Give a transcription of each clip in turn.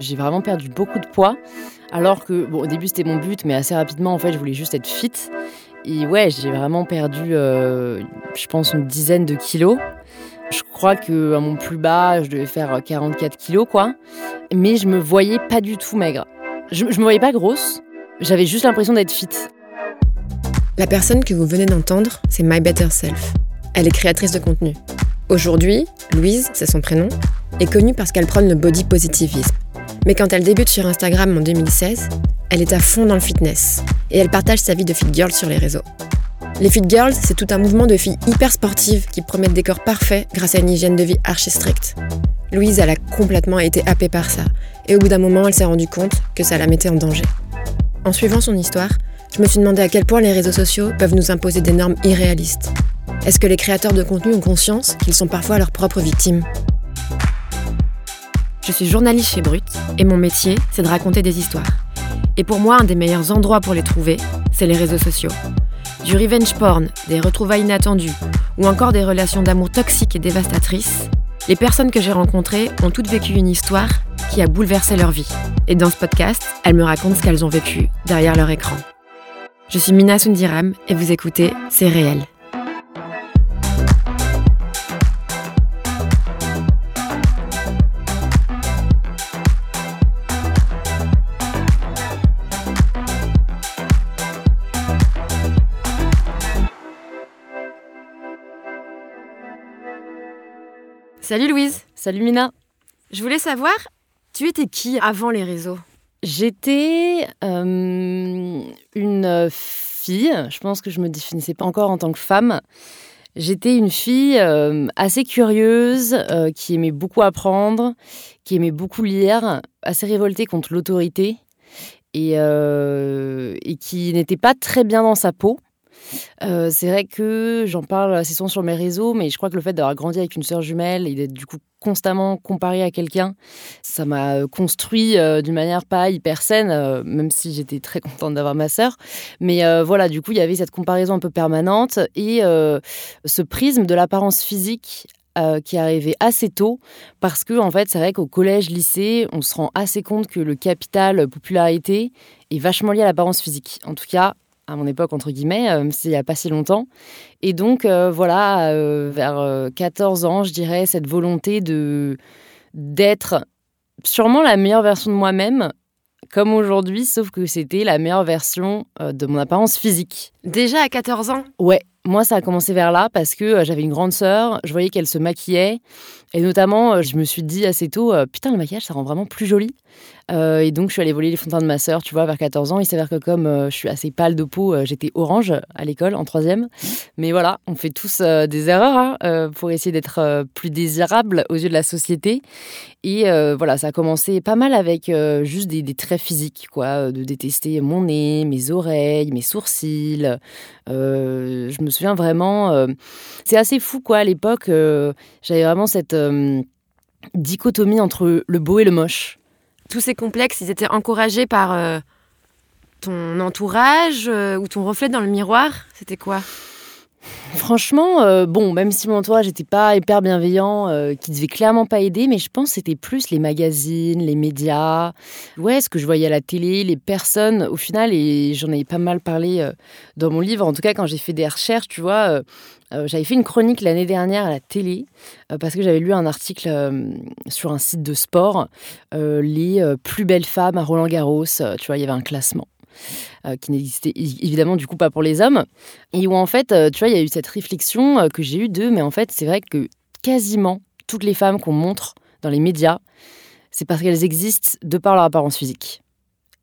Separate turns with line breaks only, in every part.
J'ai vraiment perdu beaucoup de poids, alors que, bon, au début c'était mon but, mais assez rapidement, en fait, je voulais juste être fit. Et ouais, j'ai vraiment perdu, euh, je pense, une dizaine de kilos. Je crois que à mon plus bas, je devais faire 44 kilos, quoi. Mais je me voyais pas du tout maigre. Je, je me voyais pas grosse. J'avais juste l'impression d'être fit.
La personne que vous venez d'entendre, c'est My Better Self. Elle est créatrice de contenu. Aujourd'hui, Louise, c'est son prénom, est connue parce qu'elle prône le body positivisme. Mais quand elle débute sur Instagram en 2016, elle est à fond dans le fitness et elle partage sa vie de fit girl sur les réseaux. Les fit girls, c'est tout un mouvement de filles hyper sportives qui promettent des corps parfaits grâce à une hygiène de vie archi stricte. Louise, a complètement été happée par ça et au bout d'un moment, elle s'est rendue compte que ça la mettait en danger. En suivant son histoire, je me suis demandé à quel point les réseaux sociaux peuvent nous imposer des normes irréalistes. Est-ce que les créateurs de contenu ont conscience qu'ils sont parfois leurs propres victimes? Je suis journaliste chez Brut et mon métier, c'est de raconter des histoires. Et pour moi, un des meilleurs endroits pour les trouver, c'est les réseaux sociaux. Du revenge porn, des retrouvailles inattendues ou encore des relations d'amour toxiques et dévastatrices, les personnes que j'ai rencontrées ont toutes vécu une histoire qui a bouleversé leur vie. Et dans ce podcast, elles me racontent ce qu'elles ont vécu derrière leur écran. Je suis Mina Sundiram et vous écoutez C'est réel. Salut Louise.
Salut Mina.
Je voulais savoir, tu étais qui avant les réseaux?
J'étais euh, une fille, je pense que je me définissais pas encore en tant que femme. J'étais une fille euh, assez curieuse, euh, qui aimait beaucoup apprendre, qui aimait beaucoup lire, assez révoltée contre l'autorité et, et qui n'était pas très bien dans sa peau. Euh, c'est vrai que j'en parle assez souvent sur mes réseaux, mais je crois que le fait d'avoir grandi avec une sœur jumelle et d'être du coup constamment comparée à quelqu'un, ça m'a construit euh, d'une manière pas hyper saine, euh, même si j'étais très contente d'avoir ma sœur. Mais voilà, du coup, il y avait cette comparaison un peu permanente et ce prisme de l'apparence physique qui arrivait assez tôt parce que en fait c'est vrai qu'au collège lycée on se rend assez compte que le capital popularité est vachement lié à l'apparence physique en tout cas à mon époque, entre guillemets, euh, c'est il n'y a pas si longtemps. Et donc, euh, voilà, euh, vers 14 ans, je dirais, cette volonté de d'être sûrement la meilleure version de moi-même, comme aujourd'hui, sauf que c'était la meilleure version de mon apparence physique.
Déjà à 14 ans?
Ouais, moi, ça a commencé vers là parce que j'avais une grande sœur, je voyais qu'elle se maquillait. Et notamment, je me suis dit assez tôt, putain, le maquillage, ça rend vraiment plus joli. Euh, et donc, je suis allée voler les fontaines de ma sœur, tu vois, vers 14 ans. Il s'avère que comme euh, je suis assez pâle de peau, euh, j'étais orange à l'école, en troisième. Mais voilà, on fait tous des erreurs hein, pour essayer d'être plus désirable aux yeux de la société. Et voilà, ça a commencé pas mal avec juste des, des, traits physiques, quoi, de détester mon nez, mes oreilles, mes sourcils. je me souviens vraiment, c'est assez fou, quoi, à l'époque, j'avais vraiment cette dichotomie entre le beau et le moche.
Tous ces complexes, ils étaient encouragés par euh, ton entourage euh, ou ton reflet dans le miroir C'était quoi?
Franchement, euh, bon, même si mon entourage n'était pas hyper bienveillant, qui devait clairement pas aider, mais je pense que c'était plus les magazines, les médias, ouais, ce que je voyais à la télé, les personnes, au final, et j'en ai pas mal parlé dans mon livre, en tout cas quand j'ai fait des recherches, tu vois, euh, j'avais fait une chronique l'année dernière à la télé euh, parce que j'avais lu un article euh, sur un site de sport, les plus belles femmes à Roland Garros. tu vois, il y avait un classement. Qui n'existait évidemment du coup pas pour les hommes et où en fait tu vois il y a eu cette réflexion que j'ai eue d'eux mais en fait c'est vrai que quasiment toutes les femmes qu'on montre dans les médias c'est parce qu'elles existent de par leur apparence physique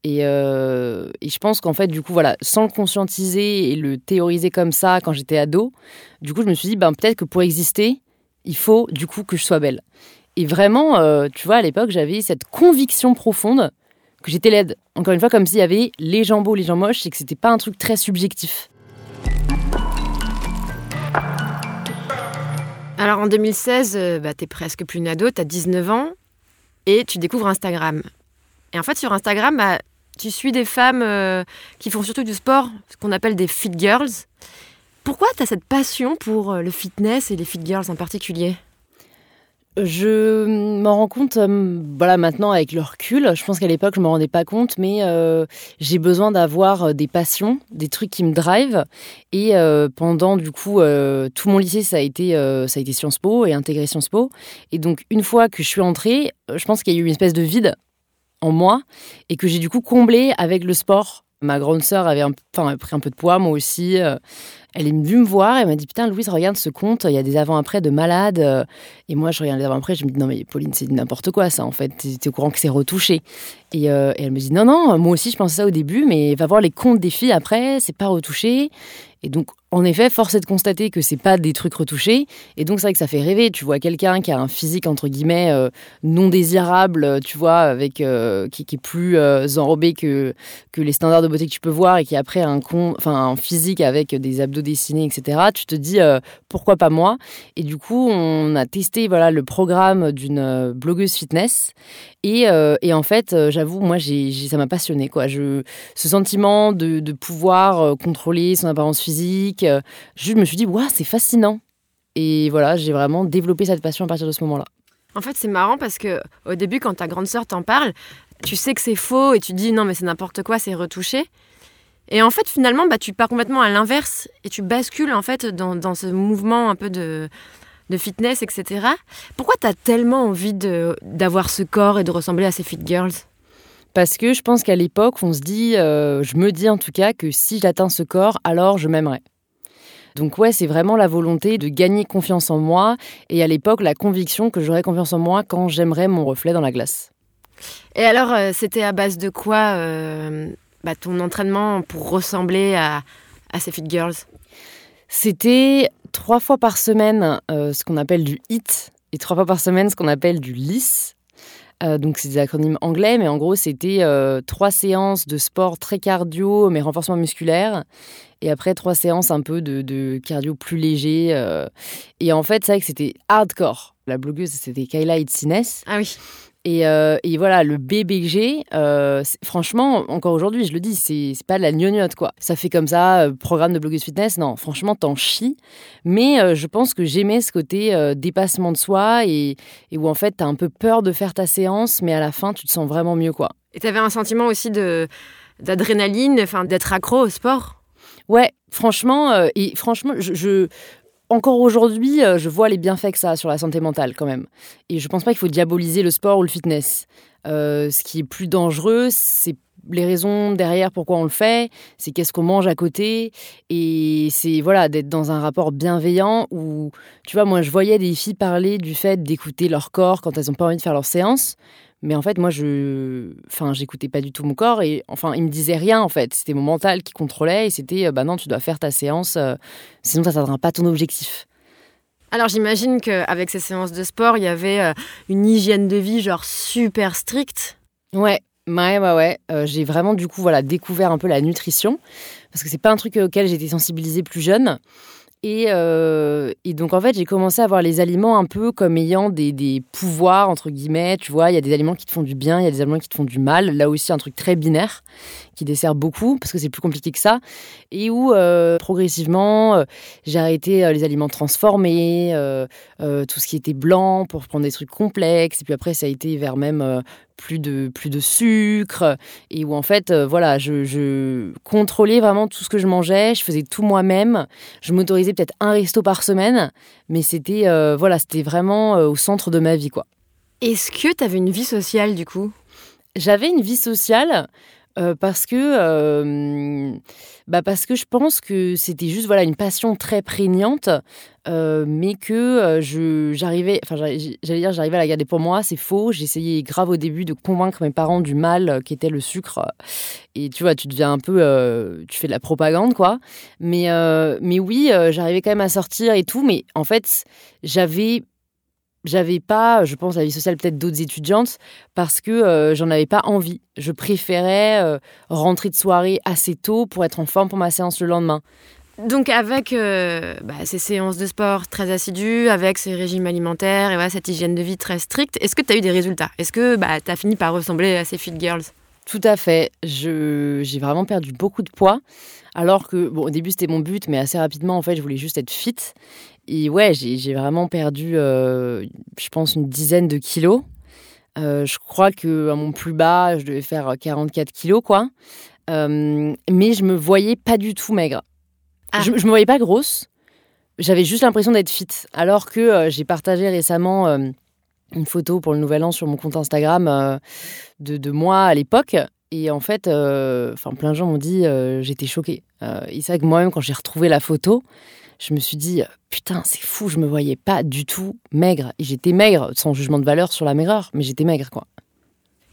euh, et, je pense qu'en fait, du coup, voilà, sans le conscientiser et le théoriser comme ça quand j'étais ado, du coup, je me suis dit, ben, peut-être que pour exister, il faut du coup que je sois belle. Et vraiment, euh, tu vois, à l'époque, j'avais cette conviction profonde que j'étais laide. Encore une fois, comme s'il y avait les gens beaux, les gens moches, et que c'était pas un truc très subjectif.
Alors en 2016, euh, bah, t'es presque plus une ado, t'as 19 ans, et tu découvres Instagram. Et en fait, sur Instagram, bah, tu suis des femmes euh, qui font surtout du sport, ce qu'on appelle des fit girls. Pourquoi tu as cette passion pour euh, le fitness et les fit girls en particulier?
Je m'en rends compte euh, voilà, maintenant avec le recul. Je pense qu'à l'époque, je ne me rendais pas compte, mais euh, j'ai besoin d'avoir euh, des passions, des trucs qui me drivent. Et pendant, du coup, tout mon lycée, ça a, été, ça a été Sciences Po et intégré Sciences Po. Et donc, une fois que je suis entrée, je pense qu'il y a eu une espèce de vide en moi et que j'ai du coup comblé avec le sport. Ma grande sœur avait pris un peu de poids, moi aussi. Elle est venue me voir, elle m'a dit Putain, Louise, regarde ce compte, il y a des avant-après de malades. Et moi, je regarde les avant-après, je me dis Non, mais Pauline, c'est n'importe quoi ça, en fait. T'es au courant que c'est retouché. Et, euh, et, elle me dit Non, non, moi aussi, je pensais ça au début, mais va voir les comptes des filles après, c'est pas retouché. Et donc, en effet, force est de constater que c'est pas des trucs retouchés. Et donc, c'est vrai que ça fait rêver. Tu vois quelqu'un qui a un physique, entre guillemets, euh, non désirable, tu vois, avec, euh, qui, est plus euh, enrobé que, les standards de beauté que tu peux voir et qui après un, con, un physique avec des abdos dessinés, etc. Tu te dis, pourquoi pas moi? Et du coup, on a testé voilà, le programme d'une blogueuse fitness. Et, en fait, j'avoue, moi, ça m'a passionné. Ce sentiment de, de pouvoir contrôler son apparence physique, euh, je me suis dit, waouh, c'est fascinant. Et voilà, j'ai vraiment développé cette passion à partir de ce moment-là.
En fait, c'est marrant parce que au début, quand ta grande sœur t'en parle, tu sais que c'est faux et tu dis non, mais c'est n'importe quoi, c'est retouché. Et en fait, finalement, bah, tu pars complètement à l'inverse et tu bascules en fait dans, ce mouvement un peu de, de fitness, etc. Pourquoi tu as tellement envie d'avoir ce corps et de ressembler à ces fit girls?
Parce que je pense qu'à l'époque, on se dit, euh, je me dis en tout cas que si j'atteins ce corps, alors je m'aimerais. Donc ouais, c'est vraiment la volonté de gagner confiance en moi et à l'époque la conviction que j'aurais confiance en moi quand j'aimerais mon reflet dans la glace.
Et alors, euh, c'était à base de quoi euh, bah, ton entraînement pour ressembler à, ces fit girls?
C'était trois fois par semaine euh, ce qu'on appelle du HIT et trois fois par semaine ce qu'on appelle du LIS. donc c'est des acronymes anglais, mais en gros c'était trois séances de sport très cardio mais renforcement musculaire et après, trois séances un peu de, cardio plus léger. Euh. Et en fait, c'est vrai que c'était hardcore. La blogueuse, c'était Kayla Itzines.
Ah oui.
Et, euh, et, voilà, le BBG, euh, franchement, encore aujourd'hui, je le dis, c'est pas de la gnognotte, quoi. Ça fait comme ça, programme de blogueuse fitness, non, franchement, t'en chies. Mais je pense que j'aimais ce côté dépassement de soi et, et, où en fait, t'as un peu peur de faire ta séance, mais à la fin, tu te sens vraiment mieux, quoi.
Et t'avais un sentiment aussi d'adrénaline, enfin, d'être accro au sport?
Ouais, franchement, euh, et franchement, je, encore aujourd'hui, euh, je vois les bienfaits que ça a sur la santé mentale quand même. Et je pense pas qu'il faut diaboliser le sport ou le fitness. Euh, ce qui est plus dangereux, c'est les raisons derrière pourquoi on le fait, c'est qu'est-ce qu'on mange à côté, et c'est voilà d'être dans un rapport bienveillant où, tu vois, moi je voyais des filles parler du fait d'écouter leur corps quand elles n'ont pas envie de faire leur séance. Mais en fait, moi, je, enfin, j'écoutais pas du tout mon corps et enfin, il me disait rien en fait. C'était mon mental qui contrôlait et c'était, euh, bah non, tu dois faire ta séance, euh, sinon ça n'atteindra pas ton objectif.
Alors j'imagine qu'avec ces séances de sport, il y avait euh, une hygiène de vie genre super stricte.
Ouais, ouais, ouais, ouais. j'ai vraiment du coup voilà découvert un peu la nutrition parce que c'est pas un truc auquel j'étais sensibilisée plus jeune. Euh, et, donc, en fait, j'ai commencé à voir les aliments un peu comme ayant des, pouvoirs, entre guillemets. Tu vois, il y a des aliments qui te font du bien, il y a des aliments qui te font du mal. Là aussi, un truc très binaire qui dessert beaucoup parce que c'est plus compliqué que ça. Et où, euh, progressivement, euh, j'ai arrêté les aliments transformés, tout ce qui était blanc pour prendre des trucs complexes. Et puis après, ça a été vers même plus de, plus de sucre, et où en fait, euh, voilà, je, contrôlais vraiment tout ce que je mangeais, je faisais tout moi-même, je m'autorisais peut-être un resto par semaine, mais c'était euh, voilà, c'était vraiment euh, au centre de ma vie, quoi.
Est-ce que tu avais une vie sociale du coup?
J'avais une vie sociale, euh, parce que euh, bah parce que je pense que c'était juste voilà une passion très prégnante euh, mais que je j'arrivais enfin j'allais dire j'arrivais à la garder pour moi c'est faux. J'essayais grave au début de convaincre mes parents du mal qu'était le sucre. Et tu vois tu deviens un peu tu fais de la propagande quoi. Mais mais oui j'arrivais quand même à sortir et tout mais en fait j'avais j'avais pas, je pense, la vie sociale peut-être d'autres étudiantes parce que euh, j'en avais pas envie. Je préférais euh, rentrer de soirée assez tôt pour être en forme pour ma séance le lendemain.
Donc avec euh, bah, ces séances de sport très assidues, avec ces régimes alimentaires et cette hygiène de vie très stricte, est-ce que tu as eu des résultats? Est-ce que bah, tu as fini par ressembler à ces fit girls?
Tout à fait. J'ai vraiment perdu beaucoup de poids. Alors que, bon, au début, c'était mon but, mais assez rapidement, en fait, je voulais juste être fit. Et ouais, j'ai vraiment perdu, je pense, une dizaine de kilos. je crois que à mon plus bas, je devais faire 44 kilos, quoi. mais je me voyais pas du tout maigre. Ah. Je, je me voyais pas grosse. J'avais juste l'impression d'être fit. Alors que j'ai partagé récemment une photo pour le Nouvel An sur mon compte Instagram de, de moi à l'époque. Et en fait, enfin, plein de gens m'ont dit j'étais choquée. et c'est vrai que moi-même, quand j'ai retrouvé la photo, je me suis dit, putain, c'est fou, je me voyais pas du tout maigre. Et j'étais maigre, sans jugement de valeur sur la maigreur, mais j'étais maigre, quoi.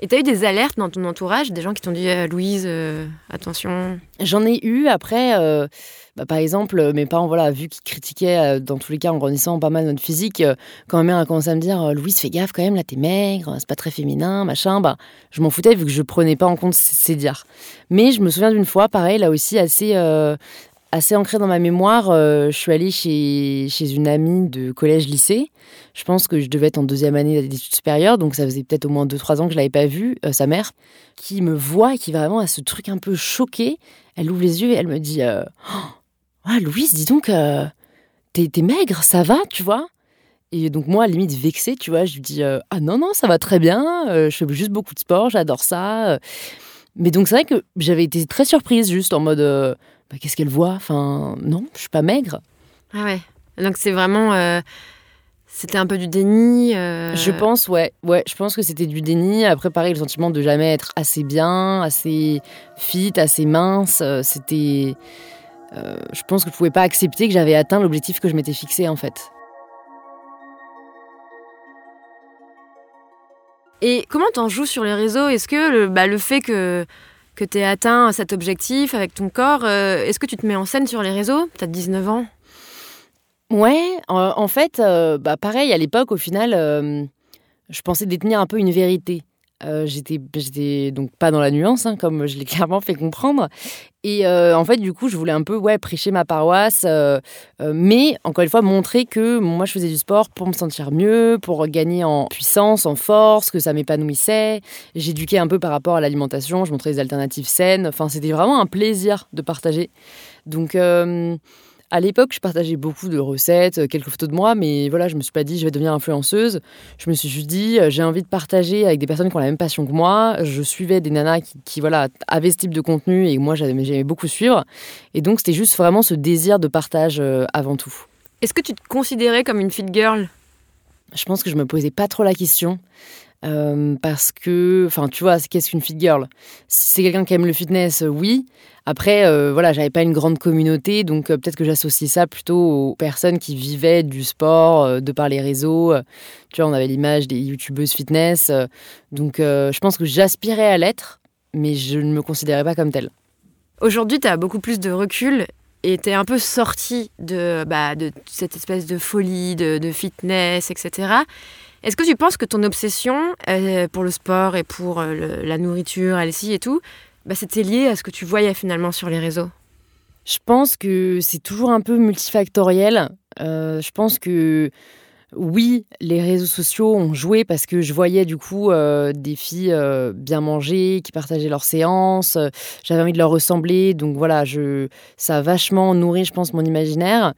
Et t'as eu des alertes dans ton entourage, des gens qui t'ont dit, euh, Louise, euh, attention?
J'en ai eu après. Euh, bah, par exemple, mes parents, voilà, vu qu'ils critiquaient dans tous les cas en grandissant pas mal notre physique, quand ma mère a commencé à me dire Louise, fais gaffe quand même, là t'es maigre, c'est pas très féminin, machin, bah, je m'en foutais vu que je prenais pas en compte ces dires. Mais je me souviens d'une fois, pareil, là aussi assez, assez ancré dans ma mémoire. Euh, je suis allée chez, chez une amie de collège-lycée. Je pense que je devais être en deuxième année d'études supérieures, donc ça faisait peut-être au moins 2-3 ans que je l'avais pas vue, euh, sa mère, qui me voit et qui vraiment a ce truc un peu choqué. Elle ouvre les yeux et elle me dit euh, oh, Louise, dis donc, t'es maigre, ça va, tu vois? Et donc moi, à limite vexée, tu vois, je lui dis ah non non, ça va très bien, je fais juste beaucoup de sport, j'adore ça. Mais donc c'est vrai que j'avais été très surprise, juste en mode bah, qu'est-ce qu'elle voit? Enfin, non, je suis pas maigre.
Ah ouais. Donc c'est vraiment. Euh, c'était un peu du déni. Euh.
Je pense, ouais. Ouais, je pense que c'était du déni. Après, pareil, le sentiment de jamais être assez bien, assez fit, assez mince. Euh, c'était. je pense que je pouvais pas accepter que j'avais atteint l'objectif que je m'étais fixé, en fait.
Et comment t'en joues sur les réseaux? Est-ce que le, bah, le fait que que tu aies atteint cet objectif avec ton corps. Euh, est-ce que tu te mets en scène sur les réseaux? Tu as 19 ans
Ouais, en, fait, euh, bah pareil, à l'époque, au final, euh, je pensais détenir un peu une vérité. Euh, j'étais, j'étais donc pas dans la nuance, hein, comme je l'ai clairement fait comprendre. Et euh, en fait, du coup, je voulais un peu ouais, prêcher ma paroisse, euh, mais encore une fois, montrer que moi, je faisais du sport pour me sentir mieux, pour gagner en puissance, en force, que ça m'épanouissait. J'éduquais un peu par rapport à l'alimentation, je montrais des alternatives saines. Enfin, c'était vraiment un plaisir de partager. Donc, à l'époque, je partageais beaucoup de recettes, euh, quelques photos de moi, mais voilà, je me suis pas dit je vais devenir influenceuse. Je me suis juste dit euh, j'ai envie de partager avec des personnes qui ont la même passion que moi. Je suivais des nanas qui, voilà avaient ce type de contenu et moi j'aimais beaucoup suivre. Et donc c'était juste vraiment ce désir de partage euh, avant tout.
Est-ce que tu te considérais comme une fit girl?
Je pense que je me posais pas trop la question. parce que, enfin, tu vois, qu'est-ce qu'une fit girl? Si c'est quelqu'un qui aime le fitness, oui. Après, euh, voilà, j'avais pas une grande communauté, donc euh, peut-être que j'associais ça plutôt aux personnes qui vivaient du sport, euh, de par les réseaux. tu vois, on avait l'image des youtubeuses fitness. donc, je pense que j'aspirais à l'être, mais je ne me considérais pas comme telle.
Aujourd'hui, tu as beaucoup plus de recul es un peu sorti de, bah, de cette espèce de folie, de, fitness, etc. Est-ce que tu penses que ton obsession pour le sport et pour la nourriture, elle-ci et tout, bah, c'était lié à ce que tu voyais finalement sur les réseaux?
Je pense que c'est toujours un peu multifactoriel. Euh, je pense que oui, les réseaux sociaux ont joué parce que je voyais du coup euh, des filles euh, bien manger, qui partageaient leurs séances. J'avais envie de leur ressembler, donc voilà, je, ça a vachement nourri, je pense, mon imaginaire.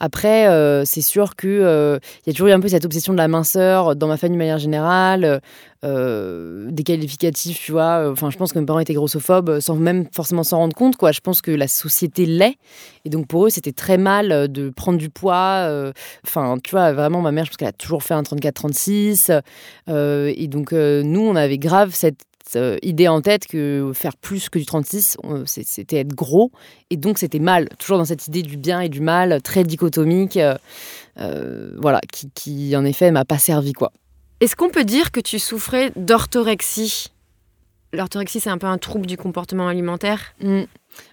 Après, euh, c'est sûr qu'il euh, y a toujours eu un peu cette obsession de la minceur dans ma famille de manière générale, euh, des qualificatifs, tu vois. Enfin, je pense que mes parents étaient grossophobes sans même forcément s'en rendre compte, quoi. Je pense que la société l'est. Et donc, pour eux, c'était très mal de prendre du poids. Enfin, tu vois, vraiment, ma mère, je pense qu'elle a toujours fait un 34-36. et donc, nous, on avait grave cette euh, idée en tête que faire plus que du 36, c'était être gros. Et donc, c'était mal. Toujours dans cette idée du bien et du mal, très dichotomique. Euh, euh, voilà, qui, en effet m'a pas servi, quoi.
Est-ce qu'on peut dire que tu souffrais d'orthorexie? L'orthorexie, c'est un peu un trouble du comportement alimentaire.
Mmh.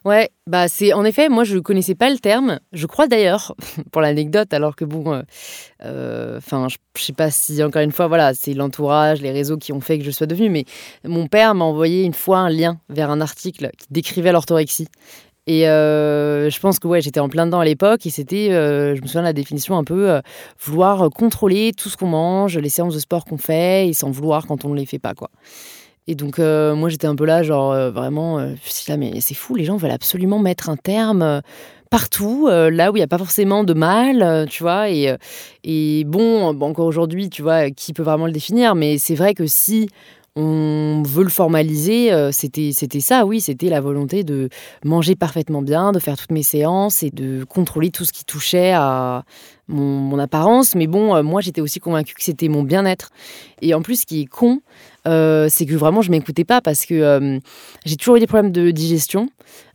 Ouais, bah c'est en effet, moi je connaissais pas le terme. Je crois d'ailleurs, pour l'anecdote, alors que bon, euh, euh, enfin, je, sais pas si encore une fois, voilà, c'est l'entourage, les réseaux qui ont fait que je sois devenue. Mais mon père m'a envoyé une fois un lien vers un article qui décrivait l'orthorexie. Et euh, je pense que ouais, j'étais en plein dedans à l'époque et c'était, je me souviens de la définition un peu vouloir contrôler tout ce qu'on mange, les séances de sport qu'on fait et sans vouloir quand on ne les fait pas, quoi. Et donc, euh, moi, j'étais un peu là, genre, euh, vraiment, euh, là, mais c'est fou, les gens veulent absolument mettre un terme partout, là où il n'y a pas forcément de mal, tu vois. Et, et bon, encore aujourd'hui, tu vois, qui peut vraiment le définir, mais c'est vrai que si on veut le formaliser, euh, c'était ça, oui, c'était la volonté de manger parfaitement bien, de faire toutes mes séances et de contrôler tout ce qui touchait à mon, apparence. Mais bon, euh, moi, j'étais aussi convaincue que c'était mon bien-être. Et en plus, ce qui est con, euh, c'est que vraiment je m'écoutais pas parce que euh, j'ai toujours eu des problèmes de digestion.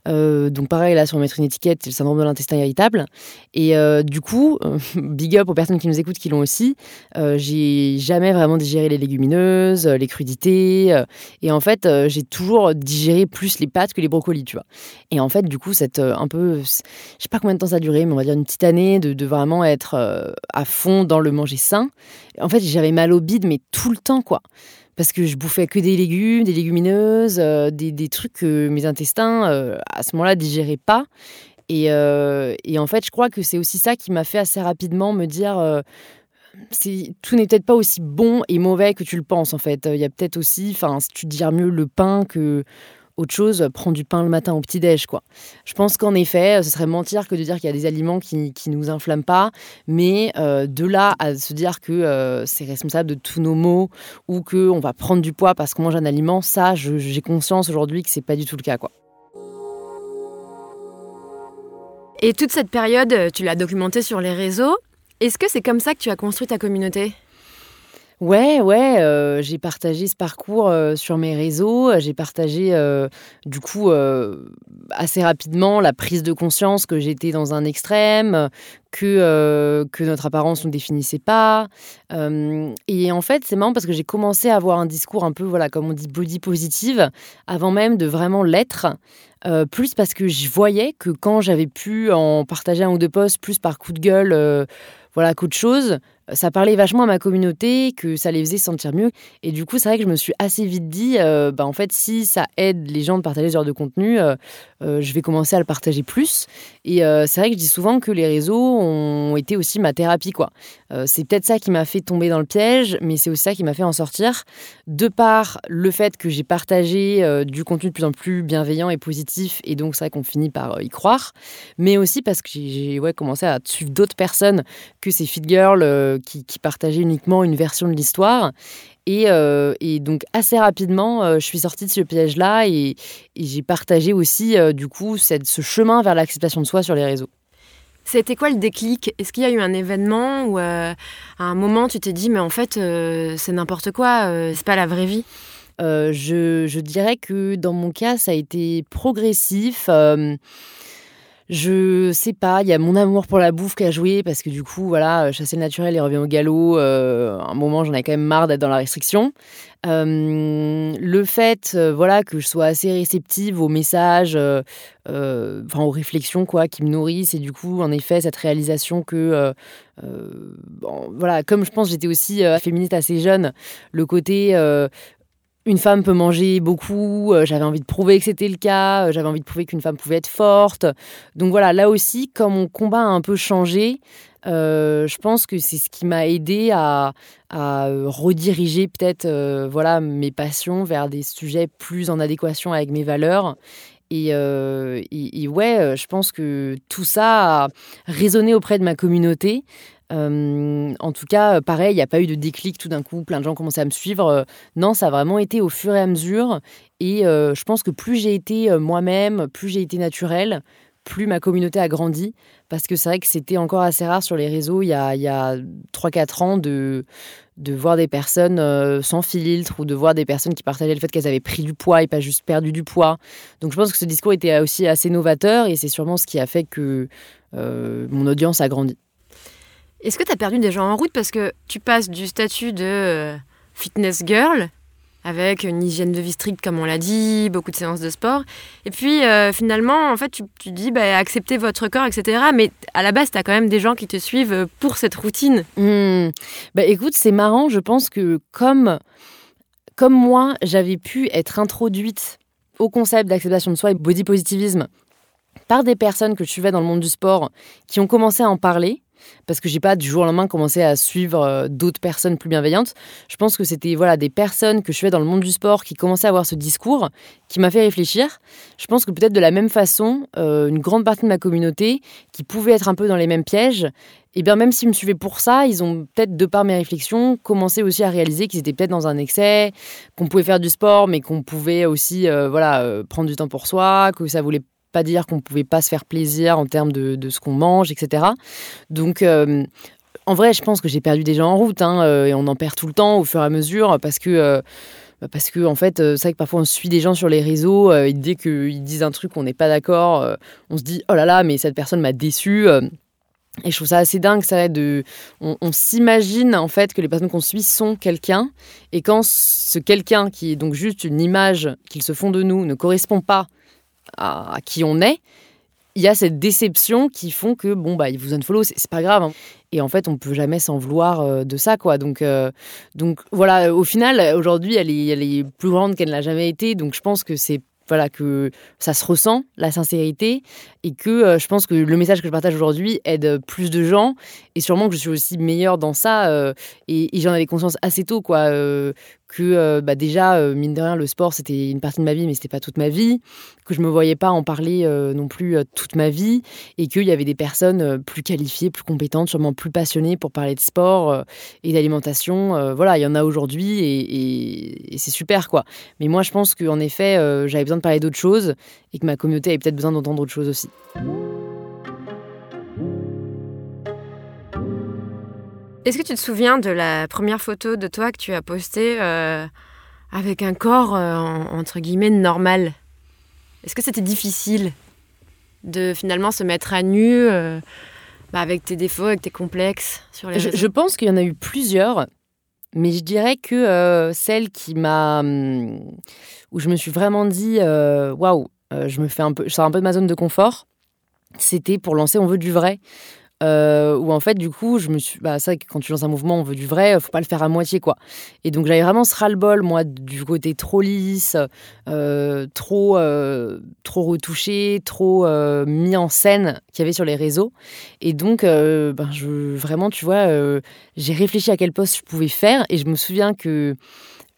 Euh, donc pareil là sur mettre une étiquette, c'est le syndrome de l'intestin irritable. Et du coup, big up aux personnes qui nous écoutent qui l'ont aussi. j'ai jamais vraiment digéré les légumineuses, les crudités. et en fait, j'ai toujours digéré plus les pâtes que les brocolis, tu vois. Et en fait, du coup, cette un peu, je sais pas combien de temps ça a duré, mais on va dire une petite année de, de vraiment être à fond dans le manger sain. En fait, j'avais mal au bide, mais tout le temps, quoi parce que je bouffais que des légumes, des légumineuses, euh, des, trucs que mes intestins, euh, à ce moment-là, digéraient pas. Euh, et, en fait, je crois que c'est aussi ça qui m'a fait assez rapidement me dire tout n'est peut-être pas aussi bon et mauvais que tu le penses, en fait. Il y a peut-être aussi, enfin, tu digères mieux le pain que autre chose, prendre du pain le matin au petit-déj, quoi. Je pense qu'en effet, ce serait mentir que de dire qu'il y a des aliments qui ne nous inflamment pas, mais euh, de là à se dire que euh, c'est responsable de tous nos maux ou qu'on va prendre du poids parce qu'on mange un aliment, ça, j'ai conscience aujourd'hui que c'est pas du tout le cas, quoi.
Et toute cette période, tu l'as documentée sur les réseaux. Est-ce que c'est comme ça que tu as construit ta communauté?
Ouais, ouais, euh, j'ai partagé ce parcours euh, sur mes réseaux. J'ai partagé, euh, du coup, assez rapidement la prise de conscience que j'étais dans un extrême, que, que notre apparence ne définissait pas. et en fait, c'est marrant parce que j'ai commencé à avoir un discours un peu, voilà, comme on dit, body positive, avant même de vraiment l'être. plus parce que je voyais que quand j'avais pu en partager un ou deux posts, plus par coup de gueule, voilà, qu'autre chose, ça parlait vachement à ma communauté, que ça les faisait sentir mieux. Et du coup, c'est vrai que je me suis assez vite dit, euh, bah, en fait, si ça aide les gens de partager ce genre de contenu, euh, euh, je vais commencer à le partager plus. Et c'est vrai que je dis souvent que les réseaux ont été aussi ma thérapie, quoi. c'est peut-être ça qui m'a fait tomber dans le piège, mais c'est aussi ça qui m'a fait en sortir. De par le fait que j'ai partagé du contenu de plus en plus bienveillant et positif, et donc c'est vrai qu'on finit par y croire, mais aussi parce que j'ai ouais, commencé à suivre d'autres personnes que ces fit girls qui, partageait uniquement une version de l'histoire. Et, euh, donc assez rapidement, euh, je suis sortie de ce piège-là et, j'ai partagé aussi euh, du coup cette, ce chemin vers l'acceptation de soi sur les réseaux.
C'était quoi le déclic? Est-ce qu'il y a eu un événement où à un moment tu t'es dit mais en fait c'est n'importe quoi, c'est pas la vraie vie?
Je, je, dirais que dans mon cas ça a été progressif. Je sais pas, il y a mon amour pour la bouffe qui a joué parce que du coup, voilà, euh, chasser le naturel et revient au galop. Euh, à un moment, j'en ai quand même marre d'être dans la restriction. Euh, le fait, voilà, que je sois assez réceptive aux messages, enfin aux réflexions quoi, qui me nourrissent et du coup, en effet, cette réalisation que, voilà, comme je pense, j'étais aussi féministe assez jeune, le côté une femme peut manger beaucoup, euh, j'avais envie de prouver que c'était le cas, euh, j'avais envie de prouver qu'une femme pouvait être forte. Donc voilà, là aussi, comme mon combat a un peu changé, euh, je pense que c'est ce qui m'a aidé à, rediriger peut-être voilà mes passions vers des sujets plus en adéquation avec mes valeurs. Et, et, ouais, je pense que tout ça a résonné auprès de ma communauté. Euh, en tout cas, pareil, il n'y a pas eu de déclic tout d'un coup, plein de gens commençaient à me suivre. Euh, non, ça a vraiment été au fur et à mesure. Et euh, je pense que plus j'ai été moi-même, plus j'ai été naturelle, plus ma communauté a grandi. Parce que c'est vrai que c'était encore assez rare sur les réseaux il y a, a 3-4 ans de, de voir des personnes sans filtre ou de voir des personnes qui partageaient le fait qu'elles avaient pris du poids et pas juste perdu du poids. Donc je pense que ce discours était aussi assez novateur et c'est sûrement ce qui a fait que mon audience a grandi.
Est-ce que tu as perdu des gens en route parce que tu passes du statut de euh, fitness girl avec une hygiène de vie stricte comme on l'a dit, beaucoup de séances de sport. Et puis euh, finalement, en fait, tu, tu dis bah, accepter votre corps, etc. Mais à la base, tu as quand même des gens qui te suivent pour cette routine.
Mmh. Écoute, c'est marrant, je pense que comme, comme moi, j'avais pu être introduite au concept d'acceptation de soi et body positivisme par des personnes que je suivais dans le monde du sport qui ont commencé à en parler, parce que j'ai pas du jour au lendemain commencé à suivre euh, d'autres personnes plus bienveillantes. Je pense que c'était voilà des personnes que je fais dans le monde du sport qui commençaient à avoir ce discours qui m'a fait réfléchir. Je pense que peut-être de la même façon, euh, une grande partie de ma communauté qui pouvait être un peu dans les mêmes pièges, et eh bien même s'ils me suivaient pour ça, ils ont peut-être de par mes réflexions commencé aussi à réaliser qu'ils étaient peut-être dans un excès, qu'on pouvait faire du sport, mais qu'on pouvait aussi euh, voilà prendre du temps pour soi, que ça voulait dire qu'on pouvait pas se faire plaisir en termes de, ce qu'on mange, etc. Donc, euh, en vrai, je pense que j'ai perdu des gens en route, hein, euh, et on en perd tout le temps au fur et à mesure, parce que, euh, parce que en fait, c'est vrai que parfois on suit des gens sur les réseaux, et dès qu'ils disent un truc, on n'est pas d'accord, on se dit, oh là là, mais cette personne m'a déçu. Et je trouve ça assez dingue, ça, de, on, on s'imagine en fait que les personnes qu'on suit sont quelqu'un, et quand ce quelqu'un qui est donc juste une image qu'ils se font de nous ne correspond pas à, qui on est, il y a cette déception qui font que bon bah il vous unfollow, c'est, c'est pas grave. Hein. Et en fait, on peut jamais s'en vouloir euh, de ça quoi. Donc euh, donc voilà, au final aujourd'hui, elle est elle est plus grande qu'elle n'a jamais été. Donc je pense que c'est voilà que ça se ressent la sincérité et que euh, je pense que le message que je partage aujourd'hui aide plus de gens et sûrement que je suis aussi meilleure dans ça et, j'en avais conscience assez tôt quoi que euh, bah déjà, euh, mine de rien, le sport, c'était une partie de ma vie, mais c'était pas toute ma vie, que je me voyais pas en parler euh, non plus toute ma vie, et qu'il y avait des personnes plus qualifiées, plus compétentes, sûrement plus passionnées pour parler de sport et d'alimentation. voilà, il y en a aujourd'hui, et, et c'est super, quoi. Mais moi, je pense qu'en effet, j'avais besoin de parler d'autres choses, et que ma communauté avait peut-être besoin d'entendre autre chose aussi.
Est-ce que tu te souviens de la première photo de toi que tu as postée euh, avec un corps euh, entre guillemets normal? Est-ce que c'était difficile de finalement se mettre à nu euh, bah, avec tes défauts, avec tes complexes sur les
je, je pense qu'il y en a eu plusieurs, mais je dirais que celle qui m'a hum, où je me suis vraiment dit waouh, je me fais un peu, je sors un peu de ma zone de confort. C'était pour lancer On veut du vrai, euh, où en fait du coup je me suis bah ça quand tu lances un mouvement on veut du vrai faut pas le faire à moitié quoi. Et donc j'avais vraiment ce ras le bol moi du côté trop lisse euh, trop euh, trop retouché trop euh, mis en scène qu'il y avait sur les réseaux. Et donc ben je vraiment tu vois j'ai réfléchi à quel poste je pouvais faire. Et je me souviens que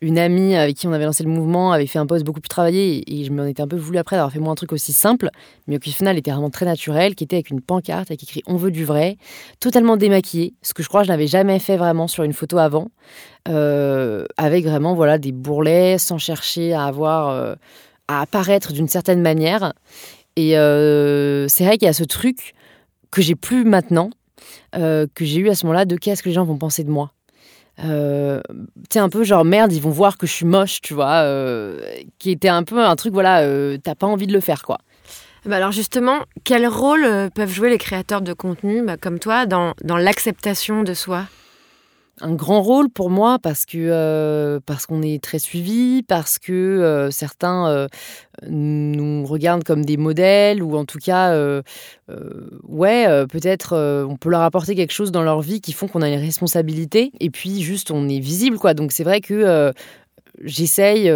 une amie avec qui on avait lancé le mouvement avait fait un poste beaucoup plus travaillé et je m'en étais un peu voulu après d'avoir fait moi un truc aussi simple, mais au final était vraiment très naturel, qui était avec une pancarte avec écrit On veut du vrai, totalement démaquillé, ce que je crois que je n'avais jamais fait vraiment sur une photo avant, euh, avec vraiment voilà des bourrelets sans chercher à avoir euh, à apparaître d'une certaine manière. Et euh, c'est vrai qu'il y a ce truc que j'ai plus maintenant, que j'ai eu à ce moment-là de qu'est-ce que les gens vont penser de moi. Euh, un peu genre merde, ils vont voir que je suis moche, tu vois, euh, qui était un peu un truc, voilà, euh, t'as pas envie de le faire, quoi.
Bah alors justement, quel rôle peuvent jouer les créateurs de contenu bah, comme toi dans, dans l'acceptation de soi?
Un grand rôle pour moi parce que euh, parce qu'on est très suivi, parce que euh, certains euh, nous regardent comme des modèles ou en tout cas ouais peut-être on peut leur apporter quelque chose dans leur vie qui font qu'on a une responsabilité et puis juste on est visible quoi. Donc c'est vrai que j'essaye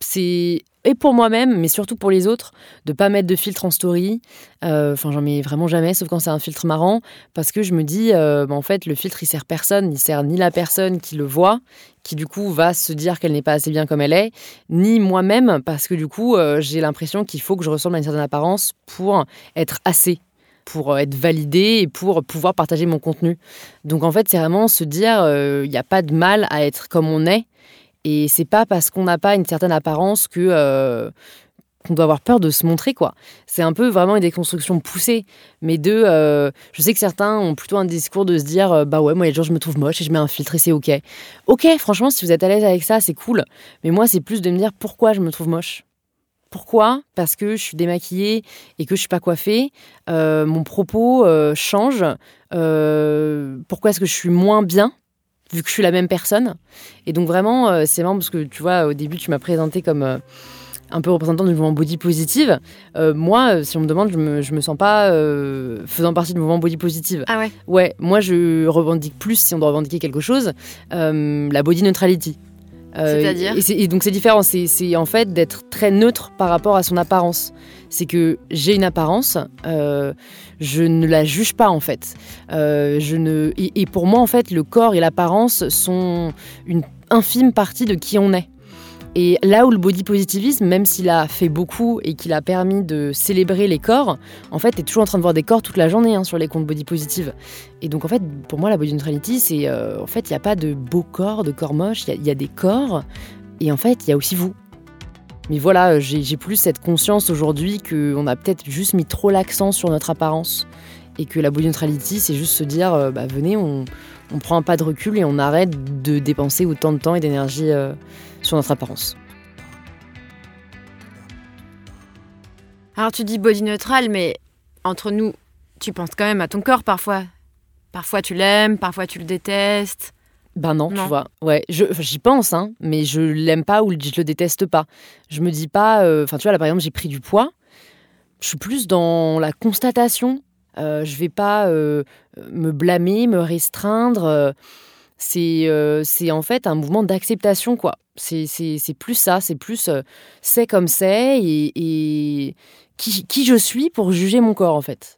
c'est et pour moi-même, mais surtout pour les autres, de pas mettre de filtre en story. Euh, enfin, j'en mets vraiment jamais, sauf quand c'est un filtre marrant, parce que je me dis, euh, bah, en fait, le filtre, il sert personne, il sert ni la personne qui le voit, qui du coup va se dire qu'elle n'est pas assez bien comme elle est, ni moi-même, parce que du coup, euh, j'ai l'impression qu'il faut que je ressemble à une certaine apparence pour être assez pour être validé et pour pouvoir partager mon contenu. Donc en fait, c'est vraiment se dire, il n'y a pas de mal à être comme on est. Et c'est pas parce qu'on n'a pas une certaine apparence que euh, qu'on doit avoir peur de se montrer quoi. C'est un peu vraiment une déconstruction poussée, mais de, euh, je sais que certains ont plutôt un discours de se dire euh, bah ouais moi les jours je me trouve moche et je mets un filtre et c'est ok. Ok franchement si vous êtes à l'aise avec ça c'est cool, mais moi c'est plus de me dire pourquoi je me trouve moche. Pourquoi? Parce que je suis démaquillée et que je suis pas coiffée. mon propos change. pourquoi est-ce que je suis moins bien? Vu que je suis la même personne. Et donc vraiment, euh, c'est marrant parce que tu vois, au début, tu m'as présenté comme euh, un peu représentant du mouvement body positive. Euh, moi, si on me demande, je me, je me sens pas faisant partie du mouvement body positive.
Ah ouais
Ouais, moi je revendique plus, si on doit revendiquer quelque chose, la body neutrality.
Euh, C'est-à-dire
et, donc c'est différent, c'est en fait d'être très neutre par rapport à son apparence. C'est que j'ai une apparence, euh, je ne la juge pas en fait. Euh, je ne, et, pour moi en fait, le corps et l'apparence sont une infime partie de qui on est. Et là où le body positivisme, même s'il a fait beaucoup et qu'il a permis de célébrer les corps, en fait, t'es toujours en train de voir des corps toute la journée hein, sur les comptes body positive. Et donc, en fait, pour moi, la body neutrality, c'est euh, en fait, il n'y a pas de beaux corps, de corps moches, il y, a des corps, et en fait, il y a aussi vous. Mais voilà, j'ai plus cette conscience aujourd'hui qu'on a peut-être juste mis trop l'accent sur notre apparence et que la body neutrality, c'est juste se dire, euh, bah, venez, on, on prend un pas de recul et on arrête de dépenser autant de temps et d'énergie. Euh, sur notre apparence.
Alors tu dis body neutral, mais entre nous, tu penses quand même à ton corps parfois. Parfois tu l'aimes, parfois tu le détestes.
Ben non, tu vois. Ouais, j'y pense, hein, mais je l'aime pas ou je le déteste pas. Je me dis pas. Euh, enfin, tu vois, là par exemple, j'ai pris du poids. Je suis plus dans la constatation. Euh, je vais pas euh, me blâmer, me restreindre. Euh, c'est en fait un mouvement d'acceptation, quoi. C'est plus ça, c'est plus euh, c'est comme c'est et, qui, qui, je suis pour juger mon corps, en fait.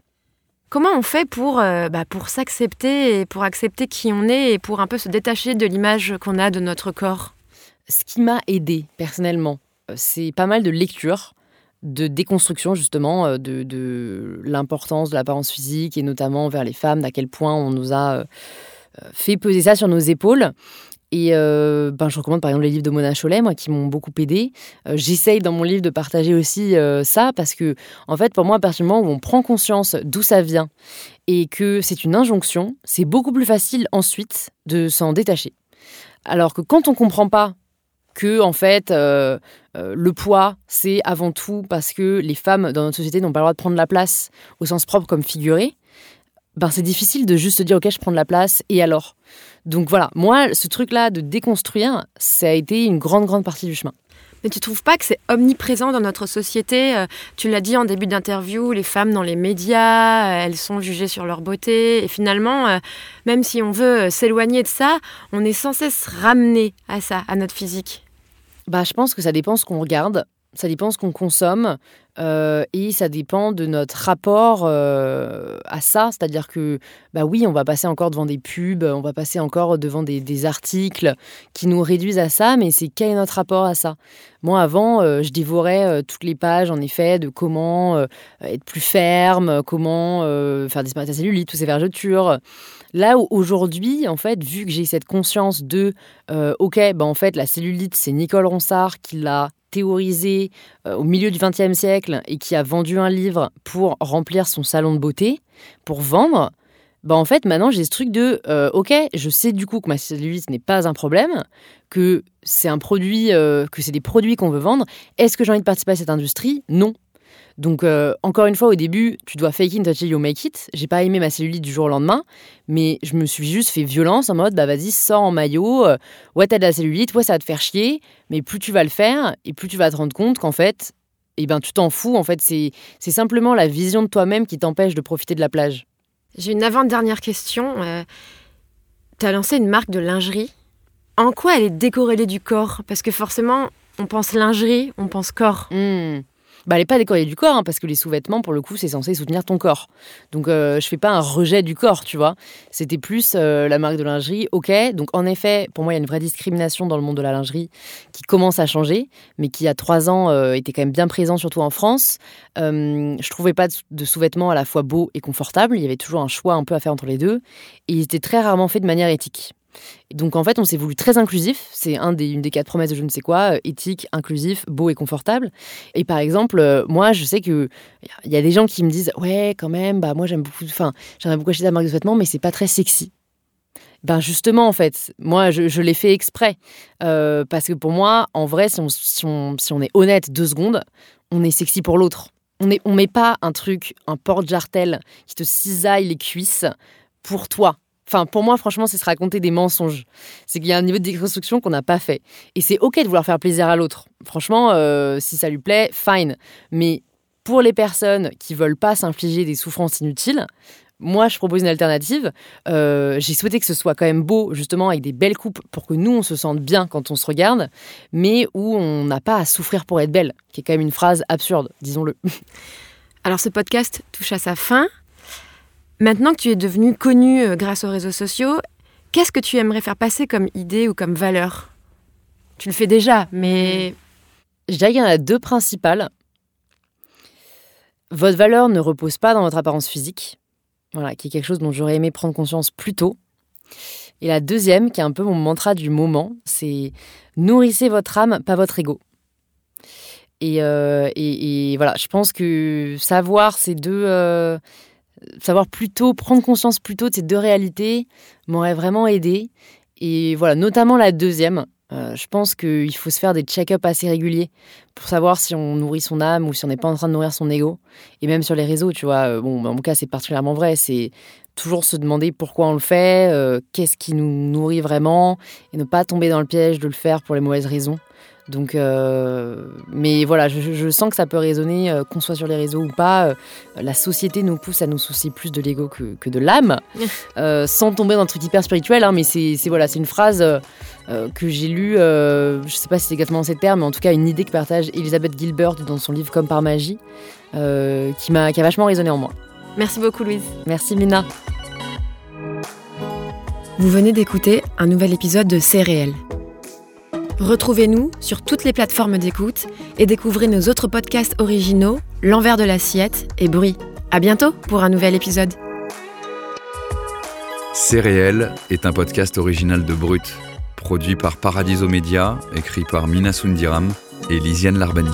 Comment on fait pour, euh, bah, pour s'accepter et pour accepter qui on est et pour un peu se détacher de l'image qu'on a de notre corps?
Ce qui m'a aidé personnellement, c'est pas mal de lectures de déconstruction justement de, de l'importance de l'apparence physique et notamment vers les femmes, d'à quel point on nous a fait peser ça sur nos épaules. Et euh, ben, je recommande par exemple les livres de Mona Cholet, moi, qui m'ont beaucoup aidé. Euh, j'essaye dans mon livre de partager aussi euh, ça, parce que, en fait, pour moi, à partir du moment où on prend conscience d'où ça vient et que c'est une injonction, c'est beaucoup plus facile ensuite de s'en détacher. Alors que quand on comprend pas que, en fait, le poids, c'est avant tout parce que les femmes dans notre société n'ont pas le droit de prendre la place au sens propre comme figuré, ben c'est difficile de juste se dire ok je prends de la place et alors? Donc voilà, moi ce truc-là de déconstruire, ça a été une grande grande partie du chemin.
Mais tu trouves pas que c'est omniprésent dans notre société euh, Tu l'as dit en début d'interview, les femmes dans les médias, euh, elles sont jugées sur leur beauté. Et finalement, euh, même si on veut s'éloigner de ça, on est sans cesse ramené à ça, à notre physique.
Bah, je pense que ça dépend ce qu'on regarde. Ça dépend ce qu'on consomme euh, et ça dépend de notre rapport euh, à ça. C'est-à-dire que, bah oui, on va passer encore devant des pubs, on va passer encore devant des, articles qui nous réduisent à ça, mais c'est quel est notre rapport à ça? Moi, avant, euh, je dévorais toutes les pages, en effet, de comment être plus ferme, comment faire disparaître la cellulite, toutes ces vergetures. Là où aujourd'hui, en fait, vu que j'ai cette conscience de, ok, bah en fait, la cellulite, c'est Nicole Ronsard qui l'a théorisé euh, au milieu du XXe siècle et qui a vendu un livre pour remplir son salon de beauté, pour vendre, bah en fait maintenant j'ai ce truc de euh, ok je sais du coup que ma cellulite n'est pas un problème que c'est un produit euh, que c'est des produits qu'on veut vendre. Est-ce que j'ai envie de participer à cette industrie? Non donc, euh, encore une fois, au début, tu dois fake it until you make it. J'ai pas aimé ma cellulite du jour au lendemain, mais je me suis juste fait violence en mode, bah vas-y, sors en maillot. Euh, ouais, t'as de la cellulite, ouais, ça va te faire chier, mais plus tu vas le faire, et plus tu vas te rendre compte qu'en fait, eh ben, tu t'en fous. En fait, c'est simplement la vision de toi-même qui t'empêche de profiter de la plage.
J'ai une avant-dernière question. Euh, tu as lancé une marque de lingerie. En quoi elle est décorrélée du corps? Parce que forcément, on pense lingerie, on pense corps.
Hmm bah, elle n'est pas décorée du corps, hein, parce que les sous-vêtements, pour le coup, c'est censé soutenir ton corps. Donc, euh, je fais pas un rejet du corps, tu vois. C'était plus euh, la marque de lingerie, ok. Donc, en effet, pour moi, il y a une vraie discrimination dans le monde de la lingerie qui commence à changer, mais qui, a trois ans, euh, était quand même bien présent, surtout en France. je trouvais pas de sous-vêtements à la fois beaux et confortables. Il y avait toujours un choix un peu à faire entre les deux. Et ils étaient très rarement faits de manière éthique donc en fait, on s'est voulu très inclusif. C'est un des, une des quatre promesses de je ne sais quoi, euh, éthique, inclusif, beau et confortable. Et par exemple, euh, moi, je sais que il y a des gens qui me disent ouais, quand même, bah moi j'aime beaucoup, enfin j'aimerais beaucoup acheter la marque de vêtements, mais c'est pas très sexy. Ben justement, en fait, moi, je, l'ai fait exprès. Euh, parce que pour moi, en vrai, si on, est honnête deux secondes, on est sexy pour l'autre. On ne on met pas un truc, un porte-jartel qui te cisaille les cuisses pour toi. Enfin, pour moi, franchement, c'est se raconter des mensonges. C'est qu'il y a un niveau de déconstruction qu'on n'a pas fait. Et c'est OK de vouloir faire plaisir à l'autre. Franchement, euh, si ça lui plaît, fine. Mais pour les personnes qui veulent pas s'infliger des souffrances inutiles, moi, je propose une alternative. Euh, j'ai souhaité que ce soit quand même beau, justement, avec des belles coupes pour que nous, on se sente bien quand on se regarde, mais où on n'a pas à souffrir pour être belle, qui est quand même une phrase absurde, disons-le.
Alors, ce podcast touche à sa fin. Maintenant que tu es devenu connu euh, grâce aux réseaux sociaux, qu'est-ce que tu aimerais faire passer comme idée ou comme valeur? Tu le fais déjà, mais...
Je dirais qu'il y en a deux principales. Votre valeur ne repose pas dans votre apparence physique. Voilà, qui est quelque chose dont j'aurais aimé prendre conscience plus tôt. Et la deuxième, qui est un peu mon mantra du moment, c'est nourrissez votre âme, pas votre ego. Et, euh, voilà, je pense que savoir ces deux, euh, savoir plutôt prendre conscience plutôt de ces deux réalités m'aurait vraiment aidé. Et voilà, notamment la deuxième, euh, je pense qu'il faut se faire des check-ups assez réguliers pour savoir si on nourrit son âme ou si on n'est pas en train de nourrir son ego. Et même sur les réseaux, tu vois, euh, bon, dans mon cas, c'est particulièrement vrai. C'est toujours se demander pourquoi on le fait, euh, qu'est-ce qui nous nourrit vraiment, et ne pas tomber dans le piège de le faire pour les mauvaises raisons. Donc, euh, mais voilà, je, sens que ça peut résonner, euh, qu'on soit sur les réseaux ou pas. Euh, la société nous pousse à nous soucier plus de l'ego que, de l'âme, sans tomber dans un truc hyper spirituel. Hein, mais c'est voilà, c'est une phrase que j'ai lue, je sais pas si c'est exactement ces termes, mais en tout cas une idée que partage Elisabeth Gilbert dans son livre Comme par magie, qui m'a qui a vachement résonné en moi.
Merci beaucoup, Louise.
Merci, Mina.
Vous venez d'écouter un nouvel épisode de C'est réel Retrouvez-nous sur toutes les plateformes d'écoute et découvrez nos autres podcasts originaux, L'envers de l'assiette et Bruit. À bientôt pour un nouvel épisode.
C'est est un podcast original de Brut, produit par Paradiso Media, écrit par Mina Sundiram et Lisiane Larbani.